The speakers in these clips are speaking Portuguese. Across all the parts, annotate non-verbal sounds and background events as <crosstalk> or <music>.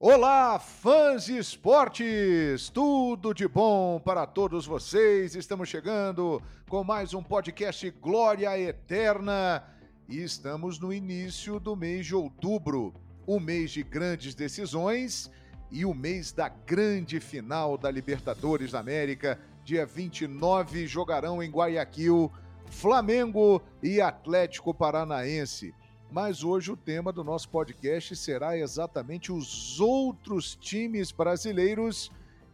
Olá, fãs de esportes! Tudo de bom para todos vocês. Estamos chegando com mais um podcast Glória Eterna e estamos no início do mês de outubro, o mês de grandes decisões e o mês da grande final da Libertadores da América. Dia 29 jogarão em Guayaquil Flamengo e Atlético Paranaense. Mas hoje o tema do nosso podcast será exatamente os outros times brasileiros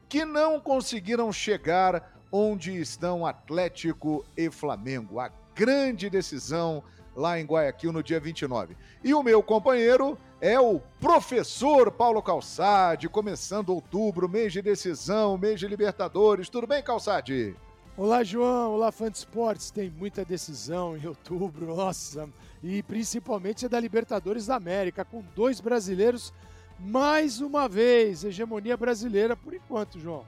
que não conseguiram chegar onde estão Atlético e Flamengo. A grande decisão lá em Guayaquil no dia 29. E o meu companheiro é o professor Paulo Calçade, começando outubro, mês de decisão, mês de Libertadores. Tudo bem, Calçade? Olá, João. Olá, fã de esportes. Tem muita decisão em outubro, nossa. E principalmente é da Libertadores da América, com dois brasileiros mais uma vez. Hegemonia brasileira por enquanto, João.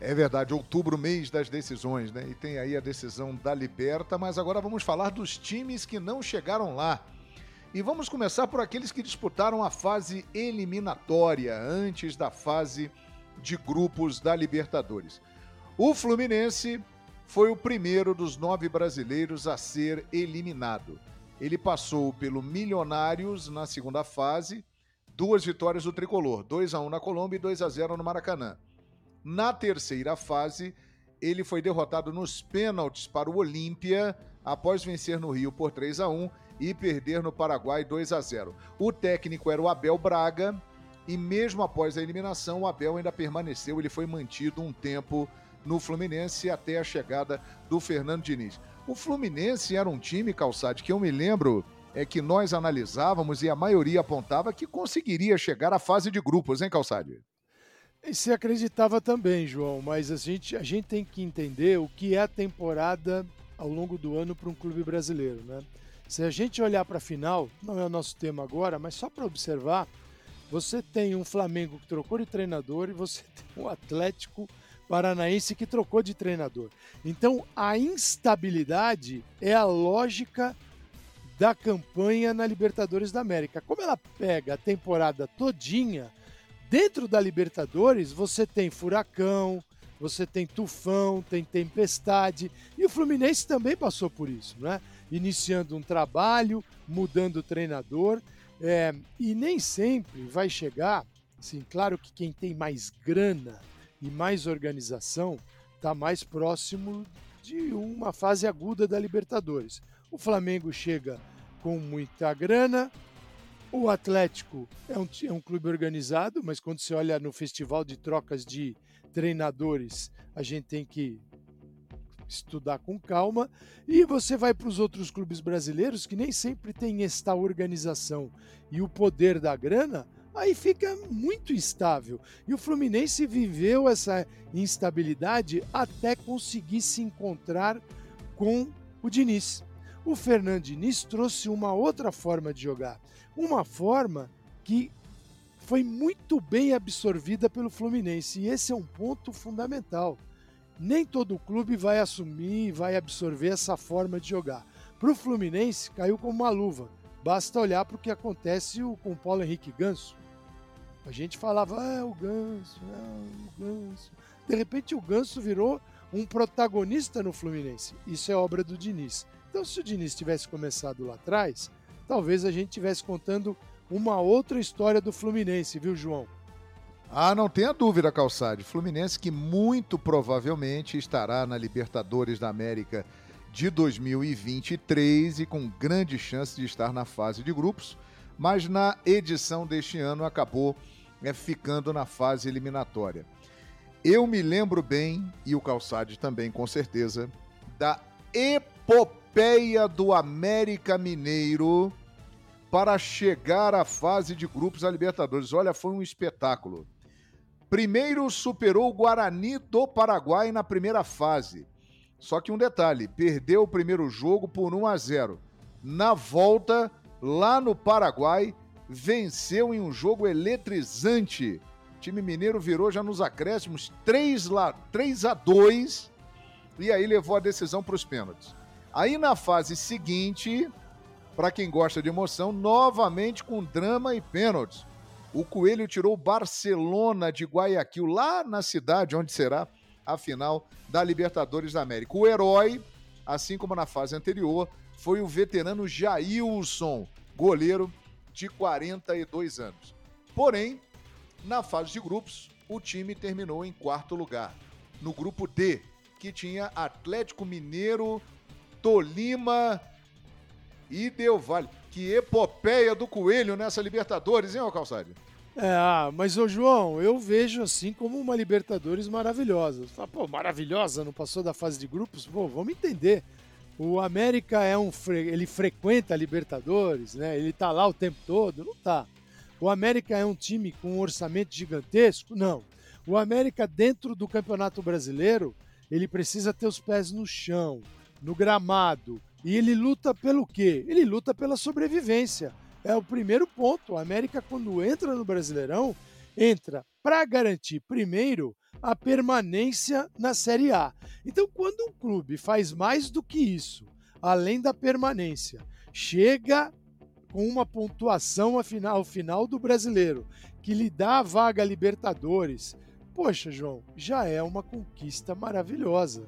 É verdade, outubro, mês das decisões, né? E tem aí a decisão da Liberta, mas agora vamos falar dos times que não chegaram lá. E vamos começar por aqueles que disputaram a fase eliminatória, antes da fase de grupos da Libertadores. O Fluminense foi o primeiro dos nove brasileiros a ser eliminado. Ele passou pelo Milionários na segunda fase, duas vitórias do tricolor, 2 a 1 na Colômbia e 2 a 0 no Maracanã. Na terceira fase, ele foi derrotado nos pênaltis para o Olímpia após vencer no Rio por 3 a 1 e perder no Paraguai 2 a 0. O técnico era o Abel Braga e mesmo após a eliminação, o Abel ainda permaneceu, ele foi mantido um tempo no Fluminense até a chegada do Fernando Diniz. O Fluminense era um time, Calçade, que eu me lembro é que nós analisávamos e a maioria apontava que conseguiria chegar à fase de grupos, hein, Calçade? Se acreditava também, João, mas a gente, a gente tem que entender o que é a temporada ao longo do ano para um clube brasileiro, né? Se a gente olhar para a final, não é o nosso tema agora, mas só para observar, você tem um Flamengo que trocou de treinador e você <laughs> tem um Atlético Paranaense que trocou de treinador. Então, a instabilidade é a lógica da campanha na Libertadores da América. Como ela pega a temporada todinha, dentro da Libertadores você tem furacão, você tem tufão, tem tempestade, e o Fluminense também passou por isso, né? Iniciando um trabalho, mudando o treinador, é, e nem sempre vai chegar, assim, claro que quem tem mais grana e mais organização, está mais próximo de uma fase aguda da Libertadores. O Flamengo chega com muita grana, o Atlético é um, é um clube organizado, mas quando você olha no festival de trocas de treinadores, a gente tem que estudar com calma. E você vai para os outros clubes brasileiros que nem sempre têm esta organização e o poder da grana aí fica muito instável. E o Fluminense viveu essa instabilidade até conseguir se encontrar com o Diniz. O Fernando Diniz trouxe uma outra forma de jogar, uma forma que foi muito bem absorvida pelo Fluminense, e esse é um ponto fundamental. Nem todo clube vai assumir e vai absorver essa forma de jogar. Para o Fluminense, caiu como uma luva. Basta olhar para o que acontece com o Paulo Henrique Ganso. A gente falava, ah, o Ganso, ah, o Ganso. De repente o Ganso virou um protagonista no Fluminense. Isso é obra do Diniz. Então, se o Diniz tivesse começado lá atrás, talvez a gente estivesse contando uma outra história do Fluminense, viu, João? Ah, não tenha dúvida, Calçade. Fluminense que muito provavelmente estará na Libertadores da América de 2023 e com grande chance de estar na fase de grupos, mas na edição deste ano acabou é, ficando na fase eliminatória. Eu me lembro bem, e o Calçade também com certeza, da epopeia do América Mineiro para chegar à fase de grupos da Libertadores. Olha, foi um espetáculo. Primeiro superou o Guarani do Paraguai na primeira fase. Só que um detalhe, perdeu o primeiro jogo por 1 a 0. Na volta, lá no Paraguai, venceu em um jogo eletrizante. O time mineiro virou já nos acréscimos 3, lá, 3 a 2 e aí levou a decisão para os pênaltis. Aí na fase seguinte, para quem gosta de emoção, novamente com drama e pênaltis. o Coelho tirou Barcelona de Guayaquil, lá na cidade onde será a final da Libertadores da América. O herói, assim como na fase anterior, foi o veterano Jailson, goleiro de 42 anos. Porém, na fase de grupos, o time terminou em quarto lugar. No grupo D, que tinha Atlético Mineiro, Tolima e Del Valle. Que epopeia do Coelho nessa Libertadores, hein, Calçade? É, ah, mas ô João, eu vejo assim como uma Libertadores maravilhosa. Fala, pô, maravilhosa, não passou da fase de grupos? Pô, vamos entender. O América é um ele frequenta a Libertadores, né? Ele tá lá o tempo todo? Não tá. O América é um time com um orçamento gigantesco? Não. O América dentro do Campeonato Brasileiro, ele precisa ter os pés no chão, no gramado, e ele luta pelo quê? Ele luta pela sobrevivência. É o primeiro ponto. A América, quando entra no Brasileirão, entra para garantir, primeiro, a permanência na Série A. Então, quando um clube faz mais do que isso, além da permanência, chega com uma pontuação ao final, do brasileiro, que lhe dá a vaga a Libertadores, poxa, João, já é uma conquista maravilhosa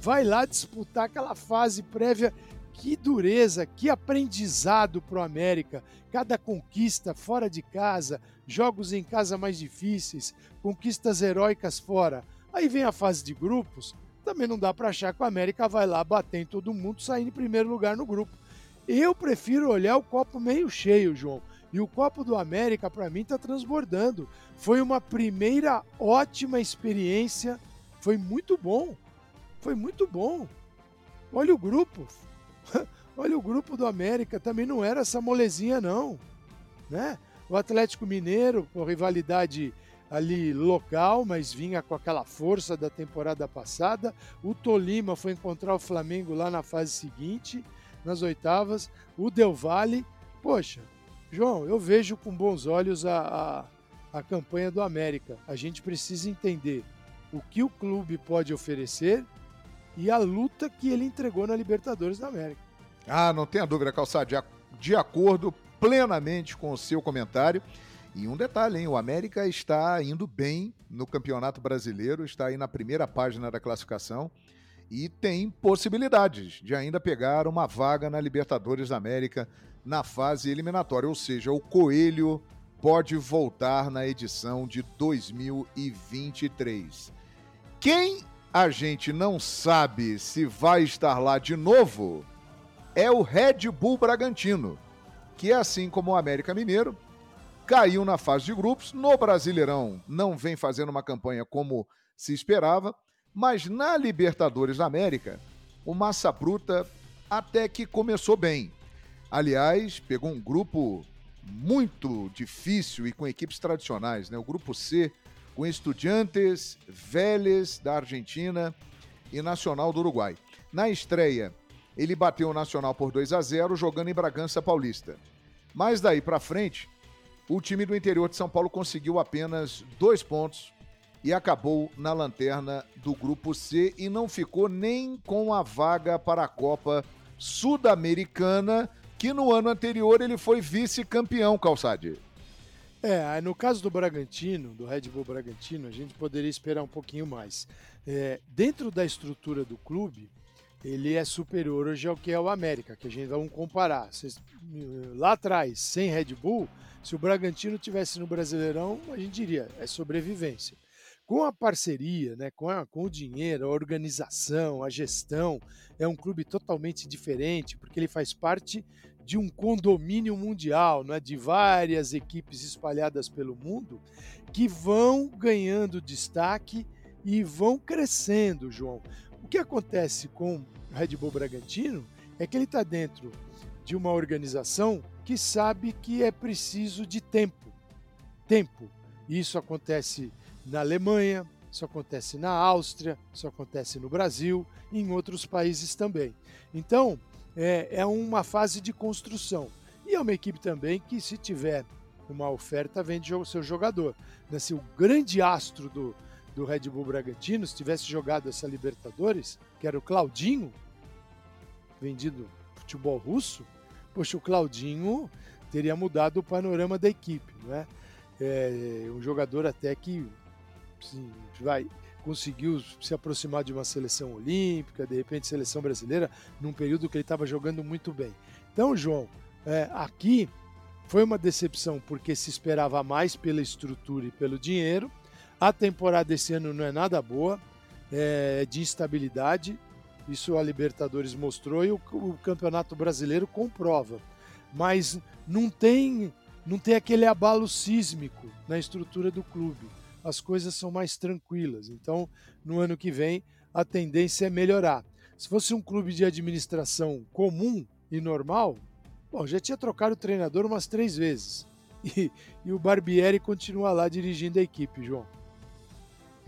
vai lá disputar aquela fase prévia. Que dureza, que aprendizado para o América. Cada conquista fora de casa, jogos em casa mais difíceis, conquistas heróicas fora. Aí vem a fase de grupos. Também não dá para achar que o América vai lá bater em todo mundo, sair em primeiro lugar no grupo. Eu prefiro olhar o copo meio cheio, João. E o copo do América, para mim, está transbordando. Foi uma primeira ótima experiência. Foi muito bom. Foi muito bom. Olha o grupo. <laughs> Olha o grupo do América, também não era essa molezinha não, né? O Atlético Mineiro, com rivalidade ali local, mas vinha com aquela força da temporada passada. O Tolima foi encontrar o Flamengo lá na fase seguinte, nas oitavas. O Del Valle, poxa, João, eu vejo com bons olhos a, a, a campanha do América. A gente precisa entender o que o clube pode oferecer e a luta que ele entregou na Libertadores da América. Ah, não tenha dúvida, Calçado, de, de acordo plenamente com o seu comentário. E um detalhe, hein? O América está indo bem no Campeonato Brasileiro, está aí na primeira página da classificação e tem possibilidades de ainda pegar uma vaga na Libertadores da América na fase eliminatória. Ou seja, o Coelho pode voltar na edição de 2023. Quem a gente não sabe se vai estar lá de novo é o Red Bull Bragantino, que assim como o América Mineiro, caiu na fase de grupos. No Brasileirão não vem fazendo uma campanha como se esperava, mas na Libertadores da América, o Massa Bruta até que começou bem. Aliás, pegou um grupo muito difícil e com equipes tradicionais, né? O grupo C com Estudiantes, Vélez da Argentina e Nacional do Uruguai. Na estreia, ele bateu o Nacional por 2 a 0 jogando em Bragança Paulista. Mas daí para frente, o time do interior de São Paulo conseguiu apenas dois pontos e acabou na lanterna do grupo C e não ficou nem com a vaga para a Copa Sul-Americana, que no ano anterior ele foi vice-campeão, Calçade. É, no caso do Bragantino, do Red Bull Bragantino, a gente poderia esperar um pouquinho mais. É, dentro da estrutura do clube, ele é superior hoje ao que é o América, que a gente vai comparar. lá atrás, sem Red Bull, se o Bragantino tivesse no Brasileirão, a gente diria, é sobrevivência. Com a parceria, né, com, a, com o dinheiro, a organização, a gestão, é um clube totalmente diferente, porque ele faz parte de um condomínio mundial, né, de várias equipes espalhadas pelo mundo, que vão ganhando destaque e vão crescendo, João. O que acontece com o Red Bull Bragantino é que ele está dentro de uma organização que sabe que é preciso de tempo. Tempo. Isso acontece na Alemanha, isso acontece na Áustria, isso acontece no Brasil e em outros países também. Então, é, é uma fase de construção. E é uma equipe também que, se tiver uma oferta, vende o seu jogador. Né? Se o grande astro do, do Red Bull Bragantino, se tivesse jogado essa Libertadores, que era o Claudinho, vendido futebol russo, poxa, o Claudinho teria mudado o panorama da equipe, não é? um jogador até que vai conseguiu se aproximar de uma seleção olímpica, de repente seleção brasileira, num período que ele estava jogando muito bem. Então, João, é, aqui foi uma decepção porque se esperava mais pela estrutura e pelo dinheiro. A temporada desse ano não é nada boa, é de instabilidade. Isso a Libertadores mostrou e o, o Campeonato Brasileiro comprova. Mas não tem, não tem aquele abalo sísmico na estrutura do clube. As coisas são mais tranquilas. Então, no ano que vem, a tendência é melhorar. Se fosse um clube de administração comum e normal, bom, já tinha trocado o treinador umas três vezes. E, e o Barbieri continua lá dirigindo a equipe, João.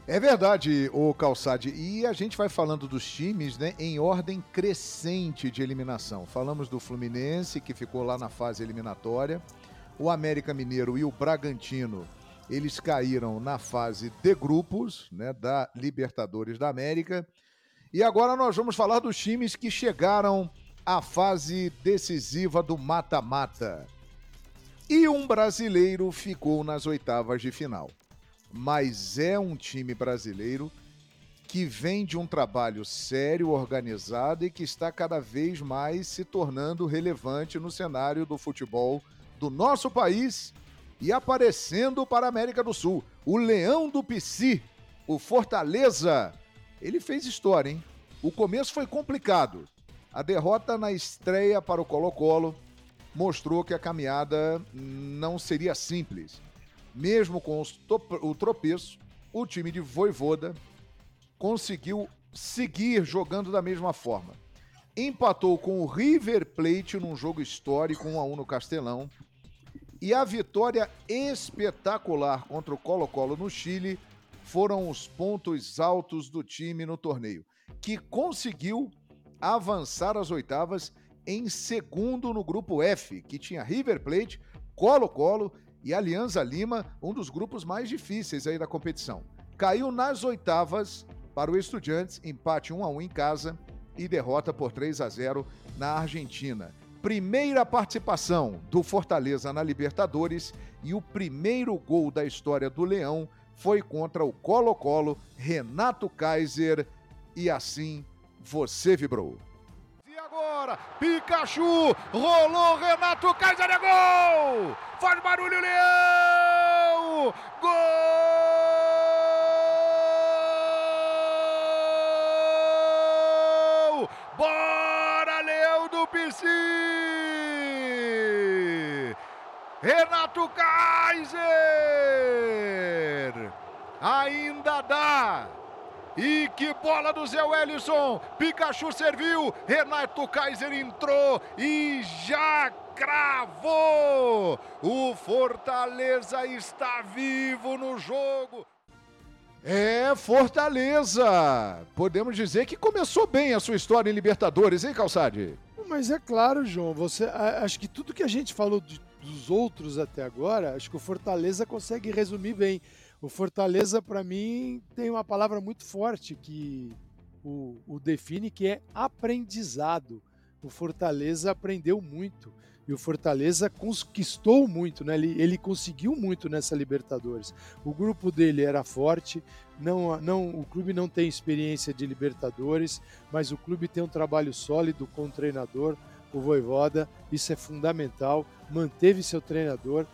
É verdade, o Calçade. E a gente vai falando dos times, né, em ordem crescente de eliminação. Falamos do Fluminense, que ficou lá na fase eliminatória. O América Mineiro e o Bragantino, eles caíram na fase de grupos, né, da Libertadores da América. E agora nós vamos falar dos times que chegaram à fase decisiva do mata-mata. E um brasileiro ficou nas oitavas de final mas é um time brasileiro que vem de um trabalho sério, organizado e que está cada vez mais se tornando relevante no cenário do futebol do nosso país e aparecendo para a América do Sul. O Leão do Pici, o Fortaleza, ele fez história, hein? O começo foi complicado. A derrota na estreia para o Colo-Colo mostrou que a caminhada não seria simples mesmo com o tropeço, o time de Voivoda conseguiu seguir jogando da mesma forma. Empatou com o River Plate num jogo histórico 1 a 1 no Castelão. E a vitória espetacular contra o Colo-Colo no Chile foram os pontos altos do time no torneio, que conseguiu avançar às oitavas em segundo no grupo F, que tinha River Plate, Colo-Colo e Alianza Lima, um dos grupos mais difíceis aí da competição. Caiu nas oitavas para o Estudiantes, empate 1 a 1 em casa e derrota por 3 a 0 na Argentina. Primeira participação do Fortaleza na Libertadores e o primeiro gol da história do Leão foi contra o Colo-Colo, Renato Kaiser, e assim você vibrou agora. Pikachu, rolou Renato Kaiser é gol! Faz barulho, Leão! Gol! Bora, Leão do PC! Renato Kaiser! Ainda dá! E que bola do Zé Wellison! Pikachu serviu, Renato Kaiser entrou e já cravou! O Fortaleza está vivo no jogo. É, Fortaleza! Podemos dizer que começou bem a sua história em Libertadores, hein, Calçade? Mas é claro, João, você acho que tudo que a gente falou de, dos outros até agora, acho que o Fortaleza consegue resumir bem. O Fortaleza, para mim, tem uma palavra muito forte que o, o, define, que é aprendizado. O Fortaleza aprendeu muito e o Fortaleza conquistou muito, né? ele, ele conseguiu muito nessa Libertadores. O grupo dele era forte, não, não, o clube não tem experiência de Libertadores, mas o clube tem um trabalho sólido com o treinador, o Voivoda, isso é fundamental. Manteve seu treinador,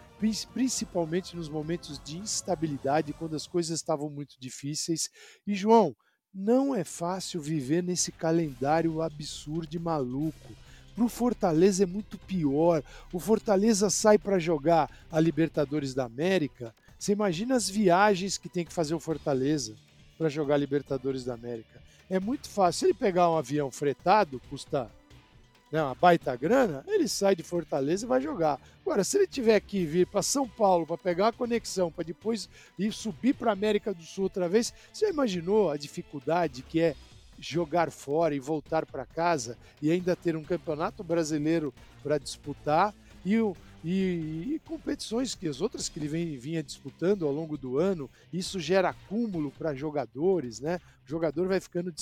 principalmente nos momentos de instabilidade, quando as coisas estavam muito difíceis. E, João, não é fácil viver nesse calendário absurdo e maluco. Para o Fortaleza é muito pior. O Fortaleza sai para jogar a Libertadores da América. Você imagina as viagens que tem que fazer o Fortaleza para jogar a Libertadores da América. É muito fácil. Se ele pegar um avião fretado, custa né, uma baita grana, ele sai de Fortaleza e vai jogar. Agora, se ele tiver que vir para São Paulo para pegar a conexão, para depois ir subir para América do Sul outra vez, você imaginou a dificuldade que é jogar fora e voltar para casa e ainda ter um campeonato brasileiro para disputar e, e, e, competições que as outras que ele vem, vinha disputando ao longo do ano, isso gera acúmulo para jogadores, né? O jogador vai ficando,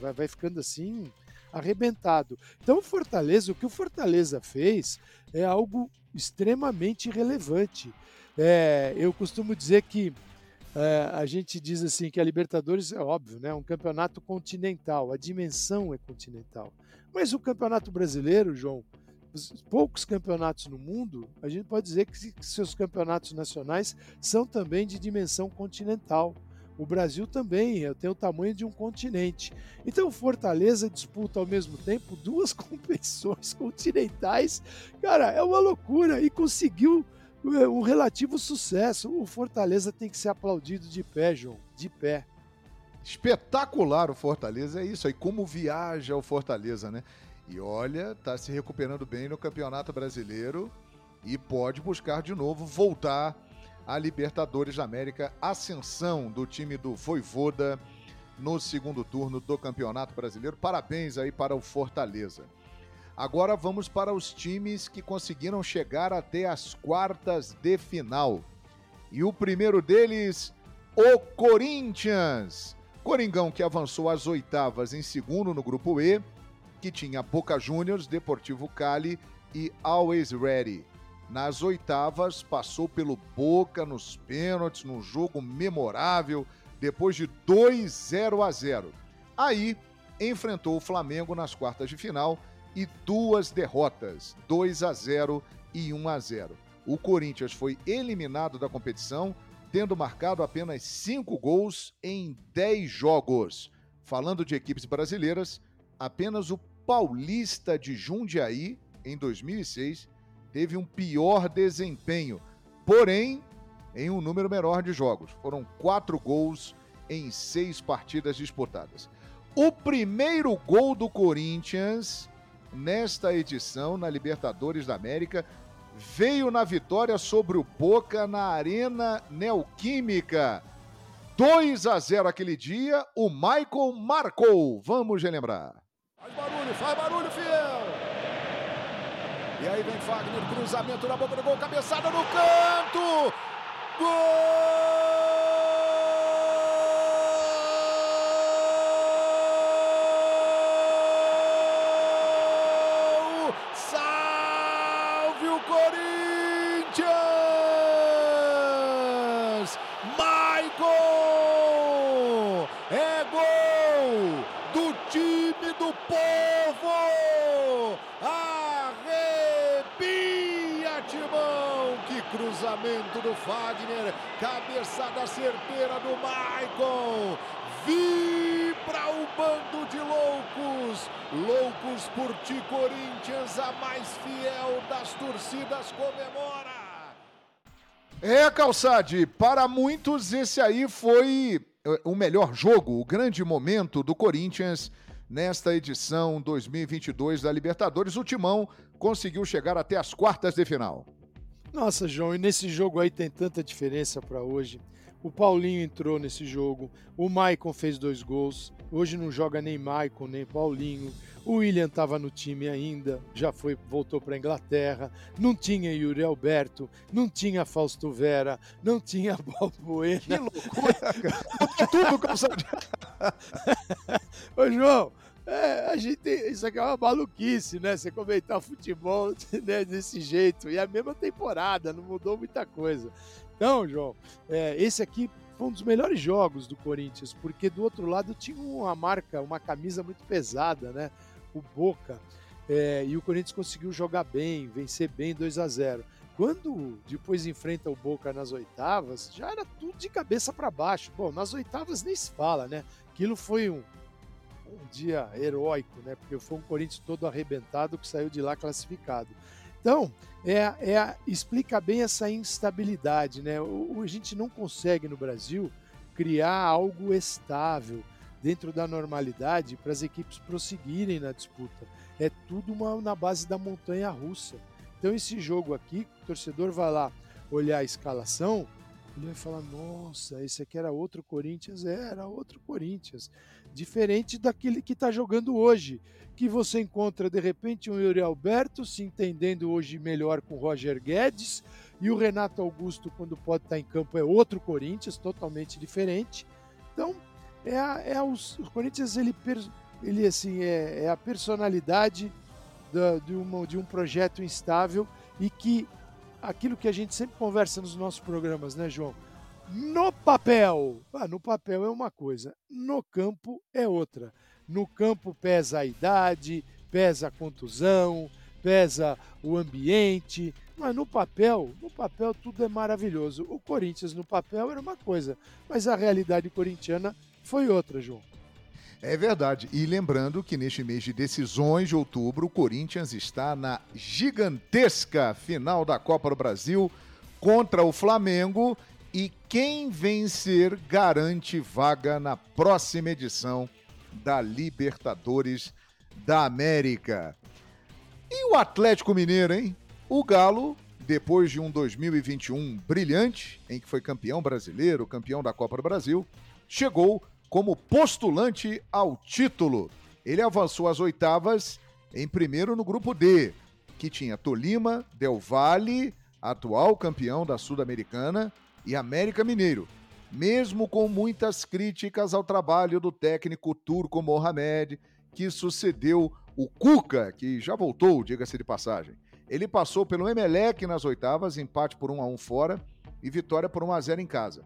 vai, vai ficando assim arrebentado. Então, o Fortaleza, o que o Fortaleza fez é algo extremamente relevante. É, eu costumo dizer que é, a gente diz assim que a Libertadores é óbvio, né? Um campeonato continental, a dimensão é continental. Mas o campeonato brasileiro, João, os poucos campeonatos no mundo, a gente pode dizer que seus campeonatos nacionais são também de dimensão continental. O Brasil também tem o tamanho de um continente. Então, Fortaleza disputa ao mesmo tempo duas <laughs> competições continentais. Cara, é uma loucura e conseguiu é, um relativo sucesso. O Fortaleza tem que ser aplaudido de pé, João, de pé. Espetacular o Fortaleza, é isso aí. Como viaja o Fortaleza, né? E olha, tá se recuperando bem no Campeonato Brasileiro e pode buscar de novo voltar à Libertadores da América, ascensão do time do Voivoda no segundo turno do Campeonato Brasileiro. Parabéns aí para o Fortaleza. Agora vamos para os times que conseguiram chegar até as quartas de final. E o primeiro deles, o Corinthians. Coringão que avançou às oitavas em segundo no grupo E, que tinha Boca Juniors, Deportivo Cali e Always Ready. Nas oitavas, passou pelo Boca nos pênaltis, num jogo memorável, depois de 2-0 a 0. Aí, enfrentou o Flamengo nas quartas de final e duas derrotas, 2 a 0 e 1 a 0. O Corinthians foi eliminado da competição, tendo marcado apenas 5 gols em 10 jogos. Falando de equipes brasileiras, apenas o Paulista de Jundiaí, em 2006, teve um pior desempenho, porém em um número menor de jogos. Foram quatro gols em seis partidas disputadas. O primeiro gol do Corinthians nesta edição na Libertadores da América veio na vitória sobre o Boca na Arena Neoquímica. 2 a 0 aquele dia, o Michael marcou. Vamos relembrar. Faz barulho, faz barulho, fiel. E aí vem Fagner, cruzamento na boca do gol, cabeçada no canto. Gol! Cabeçada certeira do Maicon. Vibra o bando de loucos, loucos por ti, Corinthians, a mais fiel das torcidas comemora. É, Calçade, para muitos esse aí foi eh, o melhor jogo, o grande momento do Corinthians nesta edição 2022 da Libertadores. O Timão conseguiu chegar até as quartas de final. Nossa, João, e nesse jogo aí tem tanta diferença para hoje. O Paulinho entrou nesse jogo, o Maicon fez dois gols. Hoje não joga nem Maicon nem Paulinho. O William estava no time ainda, já foi, voltou para a Inglaterra. Não tinha Yuri Alberto, não tinha Fausto Vera, não tinha <laughs> Balbuena. Que loucura, cara. <laughs> Tudo com <laughs> Ô, João, é, a gente, isso aqui é uma maluquice, né? Você comentar futebol né, desse jeito. E a mesma temporada, não mudou muita coisa. Então, João, é, esse aqui foi um dos melhores jogos do Corinthians, porque do outro lado tinha uma marca, uma camisa muito pesada, né? O Boca. É, e o Corinthians conseguiu jogar bem, vencer bem 2 a 0 Quando depois enfrenta o Boca nas oitavas, já era tudo de cabeça para baixo. Bom, nas oitavas nem se fala, né? Aquilo foi um, um dia heróico, né? Porque foi um Corinthians todo arrebentado que saiu de lá classificado. Então, é, é, explica bem essa instabilidade, né? O, a gente não consegue no Brasil criar algo estável dentro da normalidade para as equipes prosseguirem na disputa. É tudo uma, na base da montanha russa. Então, esse jogo aqui, o torcedor vai lá olhar a escalação, ele vai falar: nossa, esse aqui era outro Corinthians? É, era outro Corinthians diferente daquele que está jogando hoje, que você encontra de repente um Yuri Alberto se entendendo hoje melhor com o Roger Guedes e o Renato Augusto quando pode estar tá em campo é outro Corinthians totalmente diferente. Então é, a, é os, o Corinthians ele, ele assim é, é a personalidade da, de, uma, de um projeto instável e que aquilo que a gente sempre conversa nos nossos programas, né, João? No papel, ah, no papel é uma coisa, no campo é outra. No campo pesa a idade, pesa a contusão, pesa o ambiente, mas no papel, no papel tudo é maravilhoso. O Corinthians no papel era uma coisa, mas a realidade corintiana foi outra, João. É verdade. E lembrando que neste mês de decisões de outubro, o Corinthians está na gigantesca final da Copa do Brasil contra o Flamengo e quem vencer garante vaga na próxima edição da Libertadores da América. E o Atlético Mineiro, hein? O Galo, depois de um 2021 brilhante, em que foi campeão brasileiro, campeão da Copa do Brasil, chegou como postulante ao título. Ele avançou às oitavas em primeiro no grupo D, que tinha Tolima, Del Valle, atual campeão da Sul-Americana, e América Mineiro. Mesmo com muitas críticas ao trabalho do técnico turco Mohamed, que sucedeu o Cuca, que já voltou, diga-se de passagem. Ele passou pelo Emelec nas oitavas, empate por 1 a 1 fora e vitória por 1 a 0 em casa.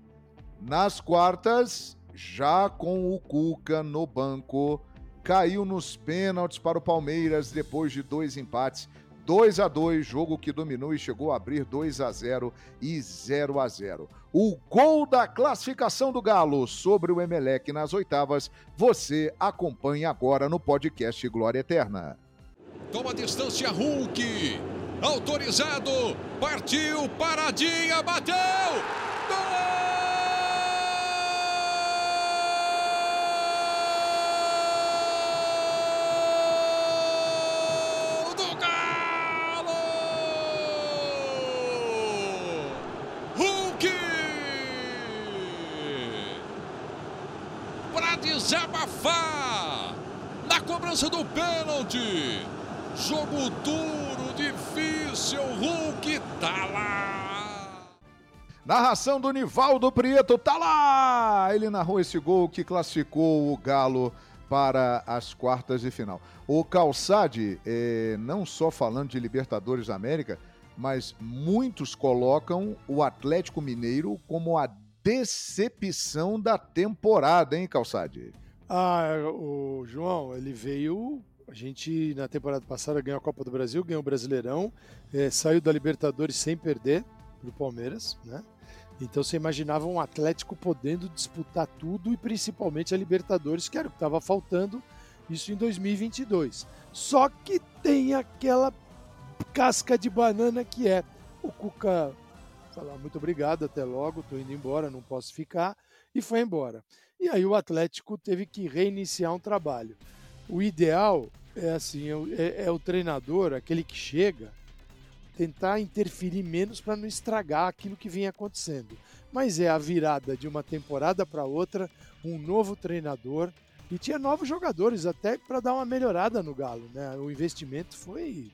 Nas quartas, já com o Cuca no banco, caiu nos pênaltis para o Palmeiras depois de dois empates. 2 a 2 jogo que dominou e chegou a abrir 2 a 0 e 0 a 0 O gol da classificação do Galo sobre o Emelec nas oitavas, você acompanha agora no podcast Glória Eterna. Toma distância Hulk, autorizado, partiu, paradinha, bateu! desabafar cobrança do pênalti. Jogo duro, difícil, Hulk tá lá. Narração do Nivaldo Prieto, tá lá! Ele narrou esse gol que classificou o Galo para as quartas de final. O Calçade, é, não só falando de Libertadores da América, mas muitos colocam o Atlético Mineiro como a decepção da temporada, hein, Calçade? Ah, o João, ele veio. A gente, na temporada passada, ganhou a Copa do Brasil, ganhou o Brasileirão, é, saiu da Libertadores sem perder pro Palmeiras, né? Então você imaginava um Atlético podendo disputar tudo e principalmente a Libertadores, que era o que estava faltando, isso em 2022. Só que tem aquela casca de banana que é o Cuca falar muito obrigado, até logo, estou indo embora, não posso ficar, e foi embora. E aí o Atlético teve que reiniciar um trabalho. O ideal é assim, é, é o treinador, aquele que chega, tentar interferir menos para não estragar aquilo que vinha acontecendo. Mas é a virada de uma temporada para outra, um novo treinador e tinha novos jogadores até para dar uma melhorada no Galo, né? O investimento foi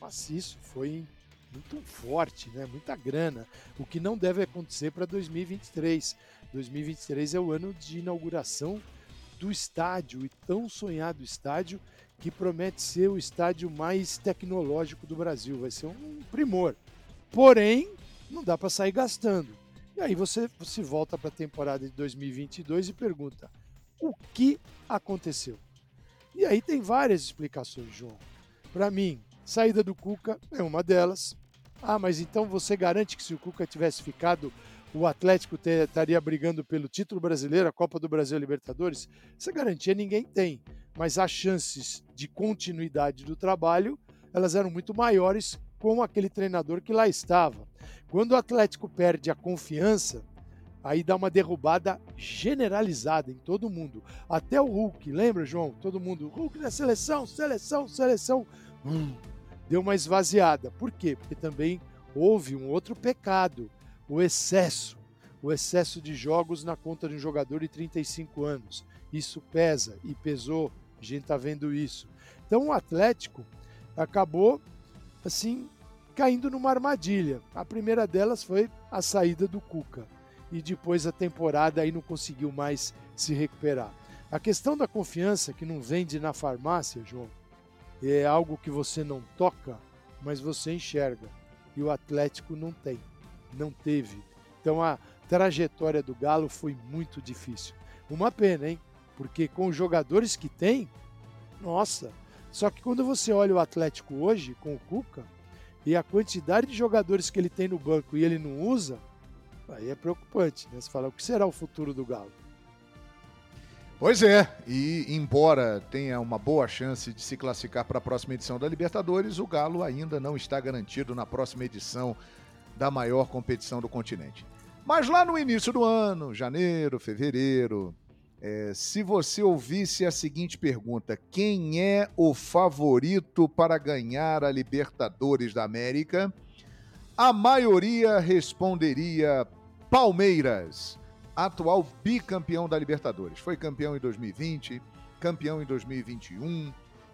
maciço, foi muito forte, né? muita grana, o que não deve acontecer para 2023. 2023 é o ano de inauguração do estádio, e tão sonhado estádio, que promete ser o estádio mais tecnológico do Brasil. Vai ser um primor. Porém, não dá para sair gastando. E aí você, você volta para a temporada de 2022 e pergunta: o que aconteceu? E aí tem várias explicações, João. Para mim, saída do Cuca é uma delas. Ah, mas então você garante que se o Cuca tivesse ficado, o Atlético estaria brigando pelo título brasileiro, a Copa do Brasil e Libertadores? Essa garantia ninguém tem, mas as chances de continuidade do trabalho, elas eram muito maiores com aquele treinador que lá estava. Quando o Atlético perde a confiança, aí dá uma derrubada generalizada em todo mundo. Até o Hulk, lembra, João? Todo mundo, Hulk na seleção, seleção, seleção. Hum, deu uma esvaziada. Por quê? Porque também houve um outro pecado, o excesso. O excesso de jogos na conta de um jogador de 35 anos. Isso pesa e pesou, a gente está vendo isso. Então o Atlético acabou assim caindo numa armadilha. A primeira delas foi a saída do Cuca e depois a temporada aí não conseguiu mais se recuperar. A questão da confiança que não vende na farmácia, João, é algo que você não toca, mas você enxerga. e o Atlético não tem, não teve. Então a trajetória do Galo foi muito difícil. Uma pena, hein? Porque com os jogadores que tem, nossa. Só que quando você olha o Atlético hoje com o Cuca e a quantidade de jogadores que ele tem no banco e ele não usa, aí é preocupante, né? Você fala, o que será o futuro do Galo? Pois é, e embora tenha uma boa chance de se classificar para a próxima edição da Libertadores, o Galo ainda não está garantido na próxima edição da maior competição do continente. Mas lá no início do ano, janeiro, fevereiro, é, se você ouvisse a seguinte pergunta: quem é o favorito para ganhar a Libertadores da América? A maioria responderia Palmeiras atual bicampeão da Libertadores. Foi campeão em 2020, campeão em 2021,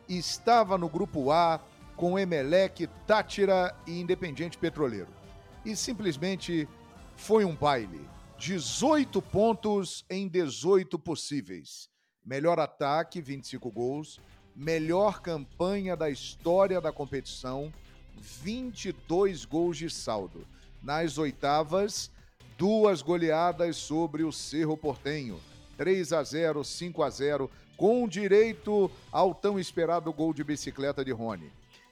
estava no grupo A com Emelec, Tátira e Independiente Petroleiro. E simplesmente foi um baile. 18 pontos em 18 possíveis. Melhor ataque, 25 gols. Melhor campanha da história da competição, 22 gols de saldo. Nas oitavas, duas goleadas sobre o Cerro Portenho. 3 a 0, 5 a 0, com direito ao tão esperado gol de bicicleta de Rony.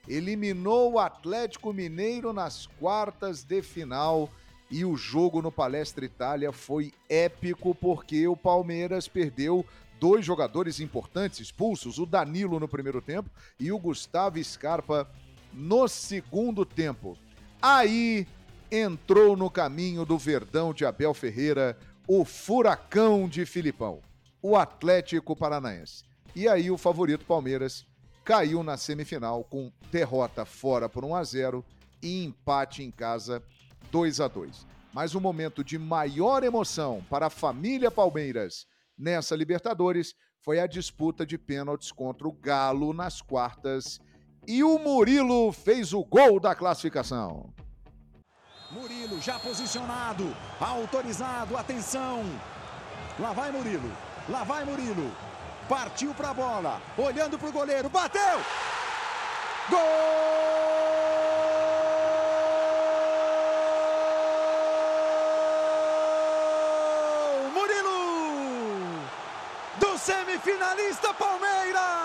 Eliminou o Atlético Mineiro nas quartas de final e o jogo no Palestra Itália foi épico porque o Palmeiras perdeu dois jogadores importantes expulsos, o Danilo no primeiro tempo e o Gustavo Scarpa no segundo tempo. Aí entrou no caminho do Verdão de Abel Ferreira, o furacão de Filipão, o Atlético Paranaense. E aí o favorito Palmeiras caiu na semifinal com derrota fora por 1 a 0 e empate em casa 2 a 2. Mas o momento de maior emoção para a família Palmeiras nessa Libertadores foi a disputa de pênaltis contra o Galo nas quartas e o Murilo fez o gol da classificação. Murilo já posicionado, autorizado, atenção. Lá vai Murilo, lá vai Murilo. Partiu para a bola, olhando para o goleiro, bateu! Gol! Murilo! Do semifinalista Palmeiras!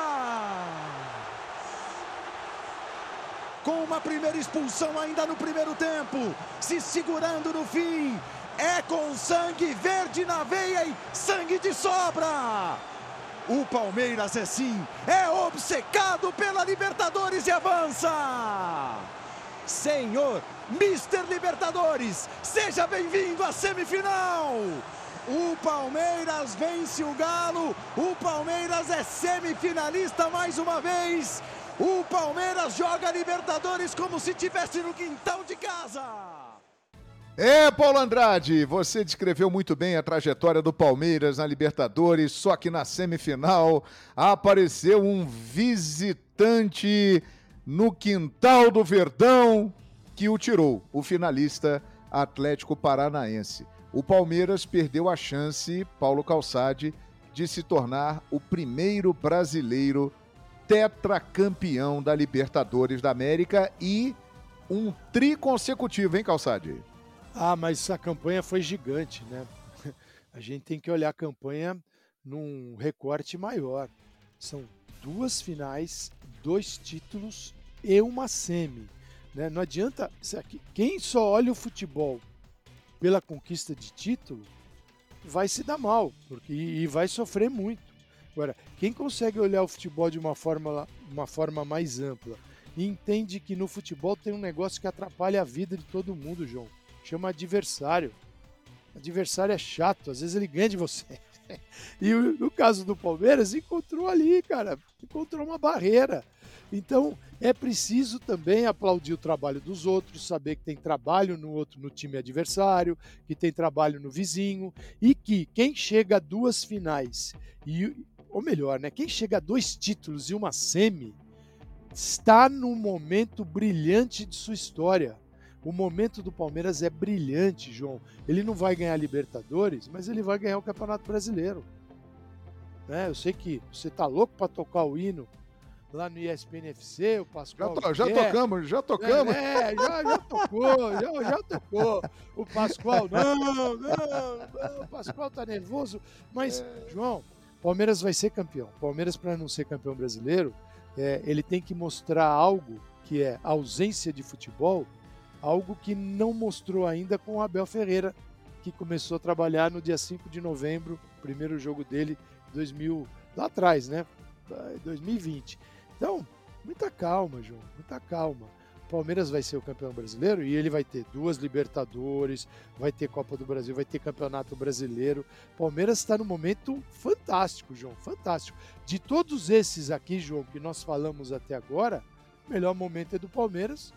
com uma primeira expulsão ainda no primeiro tempo, se segurando no fim. É com sangue verde na veia e sangue de sobra. O Palmeiras é sim, é obcecado pela Libertadores e avança. Senhor, Mister Libertadores, seja bem-vindo à semifinal. O Palmeiras vence o Galo. O Palmeiras é semifinalista mais uma vez. O Palmeiras joga Libertadores como se tivesse no quintal de casa. É, Paulo Andrade, você descreveu muito bem a trajetória do Palmeiras na Libertadores, só que na semifinal apareceu um visitante no quintal do Verdão que o tirou, o finalista Atlético Paranaense. O Palmeiras perdeu a chance, Paulo Calçade, de se tornar o primeiro brasileiro tetracampeão da Libertadores da América e um tri consecutivo, hein, Calçade? Ah, mas a campanha foi gigante, né? <laughs> A gente tem que olhar a campanha num recorte maior. São duas finais, dois títulos e uma semi. Né? Não adianta. Quem só olha o futebol pela conquista de título vai se dar mal porque, e vai sofrer muito. Agora, quem consegue olhar o futebol de uma forma, uma forma mais ampla e entende que no futebol tem um negócio que atrapalha a vida de todo mundo, João, chama adversário. Adversário é chato, às vezes ele ganha de você. <laughs> E no caso do Palmeiras, encontrou ali, cara, encontrou uma barreira. Então, é preciso também aplaudir o trabalho dos outros, saber que tem trabalho no outro no time adversário, que tem trabalho no vizinho e que quem chega a duas finais e ou melhor, né, quem chega a dois títulos e uma semi está num momento brilhante de sua história. O momento do Palmeiras é brilhante, João. Ele não vai ganhar Libertadores, mas ele vai ganhar o Campeonato Brasileiro. Né? Eu sei que você tá louco para tocar o hino lá no ESPN FC, o Pascoal. Já, to, já tocamos, já tocamos. É, é já, já tocou, já, já tocou. O Pascoal, não, não, não, o Pascoal tá nervoso. Mas, é. João, Palmeiras vai ser campeão. Palmeiras, para não ser campeão brasileiro, é, ele tem que mostrar algo que é ausência de futebol, algo que não mostrou ainda com o Abel Ferreira, que começou a trabalhar no dia 5 de novembro, primeiro jogo dele, 2000, lá atrás, né? 2020. Então, muita calma, João, muita calma. Palmeiras vai ser o campeão brasileiro e ele vai ter duas Libertadores, vai ter Copa do Brasil, vai ter Campeonato Brasileiro. Palmeiras está no momento fantástico, João, fantástico. De todos esses aqui, João, que nós falamos até agora, o melhor momento é do Palmeiras,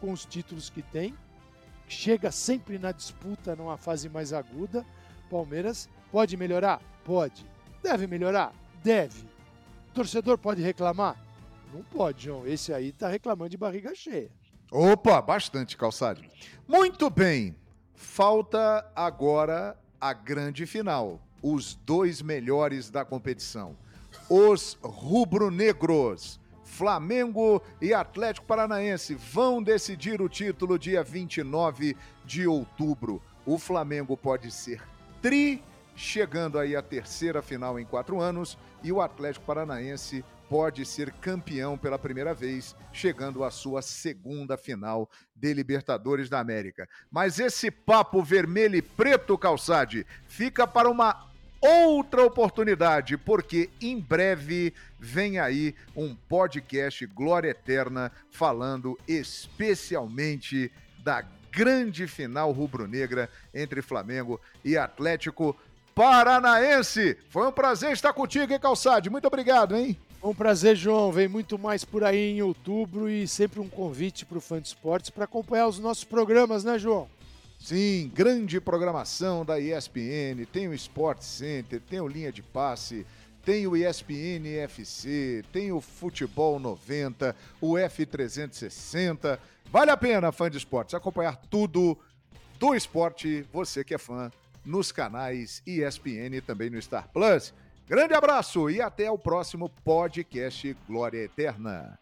com os títulos que tem, chega sempre na disputa numa fase mais aguda. Palmeiras pode melhorar? Pode. Deve melhorar? Deve. Torcedor pode reclamar? Não pode, João. Esse aí tá reclamando de barriga cheia. Opa, bastante, Calçado. Muito bem. Falta agora a grande final. Os dois melhores da competição. Os rubro-negros. Flamengo e Atlético Paranaense vão decidir o título dia 29 de outubro. O Flamengo pode ser tri, chegando aí à terceira final em quatro anos, e o Atlético Paranaense pode ser campeão pela primeira vez, chegando à sua segunda final de Libertadores da América. Mas esse papo vermelho e preto, Calçade, fica para uma outra oportunidade, porque em breve vem aí um podcast Glória Eterna falando especialmente da grande final rubro-negra entre Flamengo e Atlético Paranaense. Foi um prazer estar contigo, hein, Calçade? Muito obrigado, hein? Um prazer, João. Vem muito mais por aí em outubro e sempre um convite para o Fã de Esportes para acompanhar os nossos programas, né, João? Sim, grande programação da ESPN, tem o Sport Center, tem o Linha de Passe, tem o ESPN FC, tem o Futebol 90, o F360. Vale a pena, fã de esportes, acompanhar tudo do esporte, você que é fã, nos canais ESPN e também no Star Plus. Grande abraço e até o próximo podcast Glória Eterna.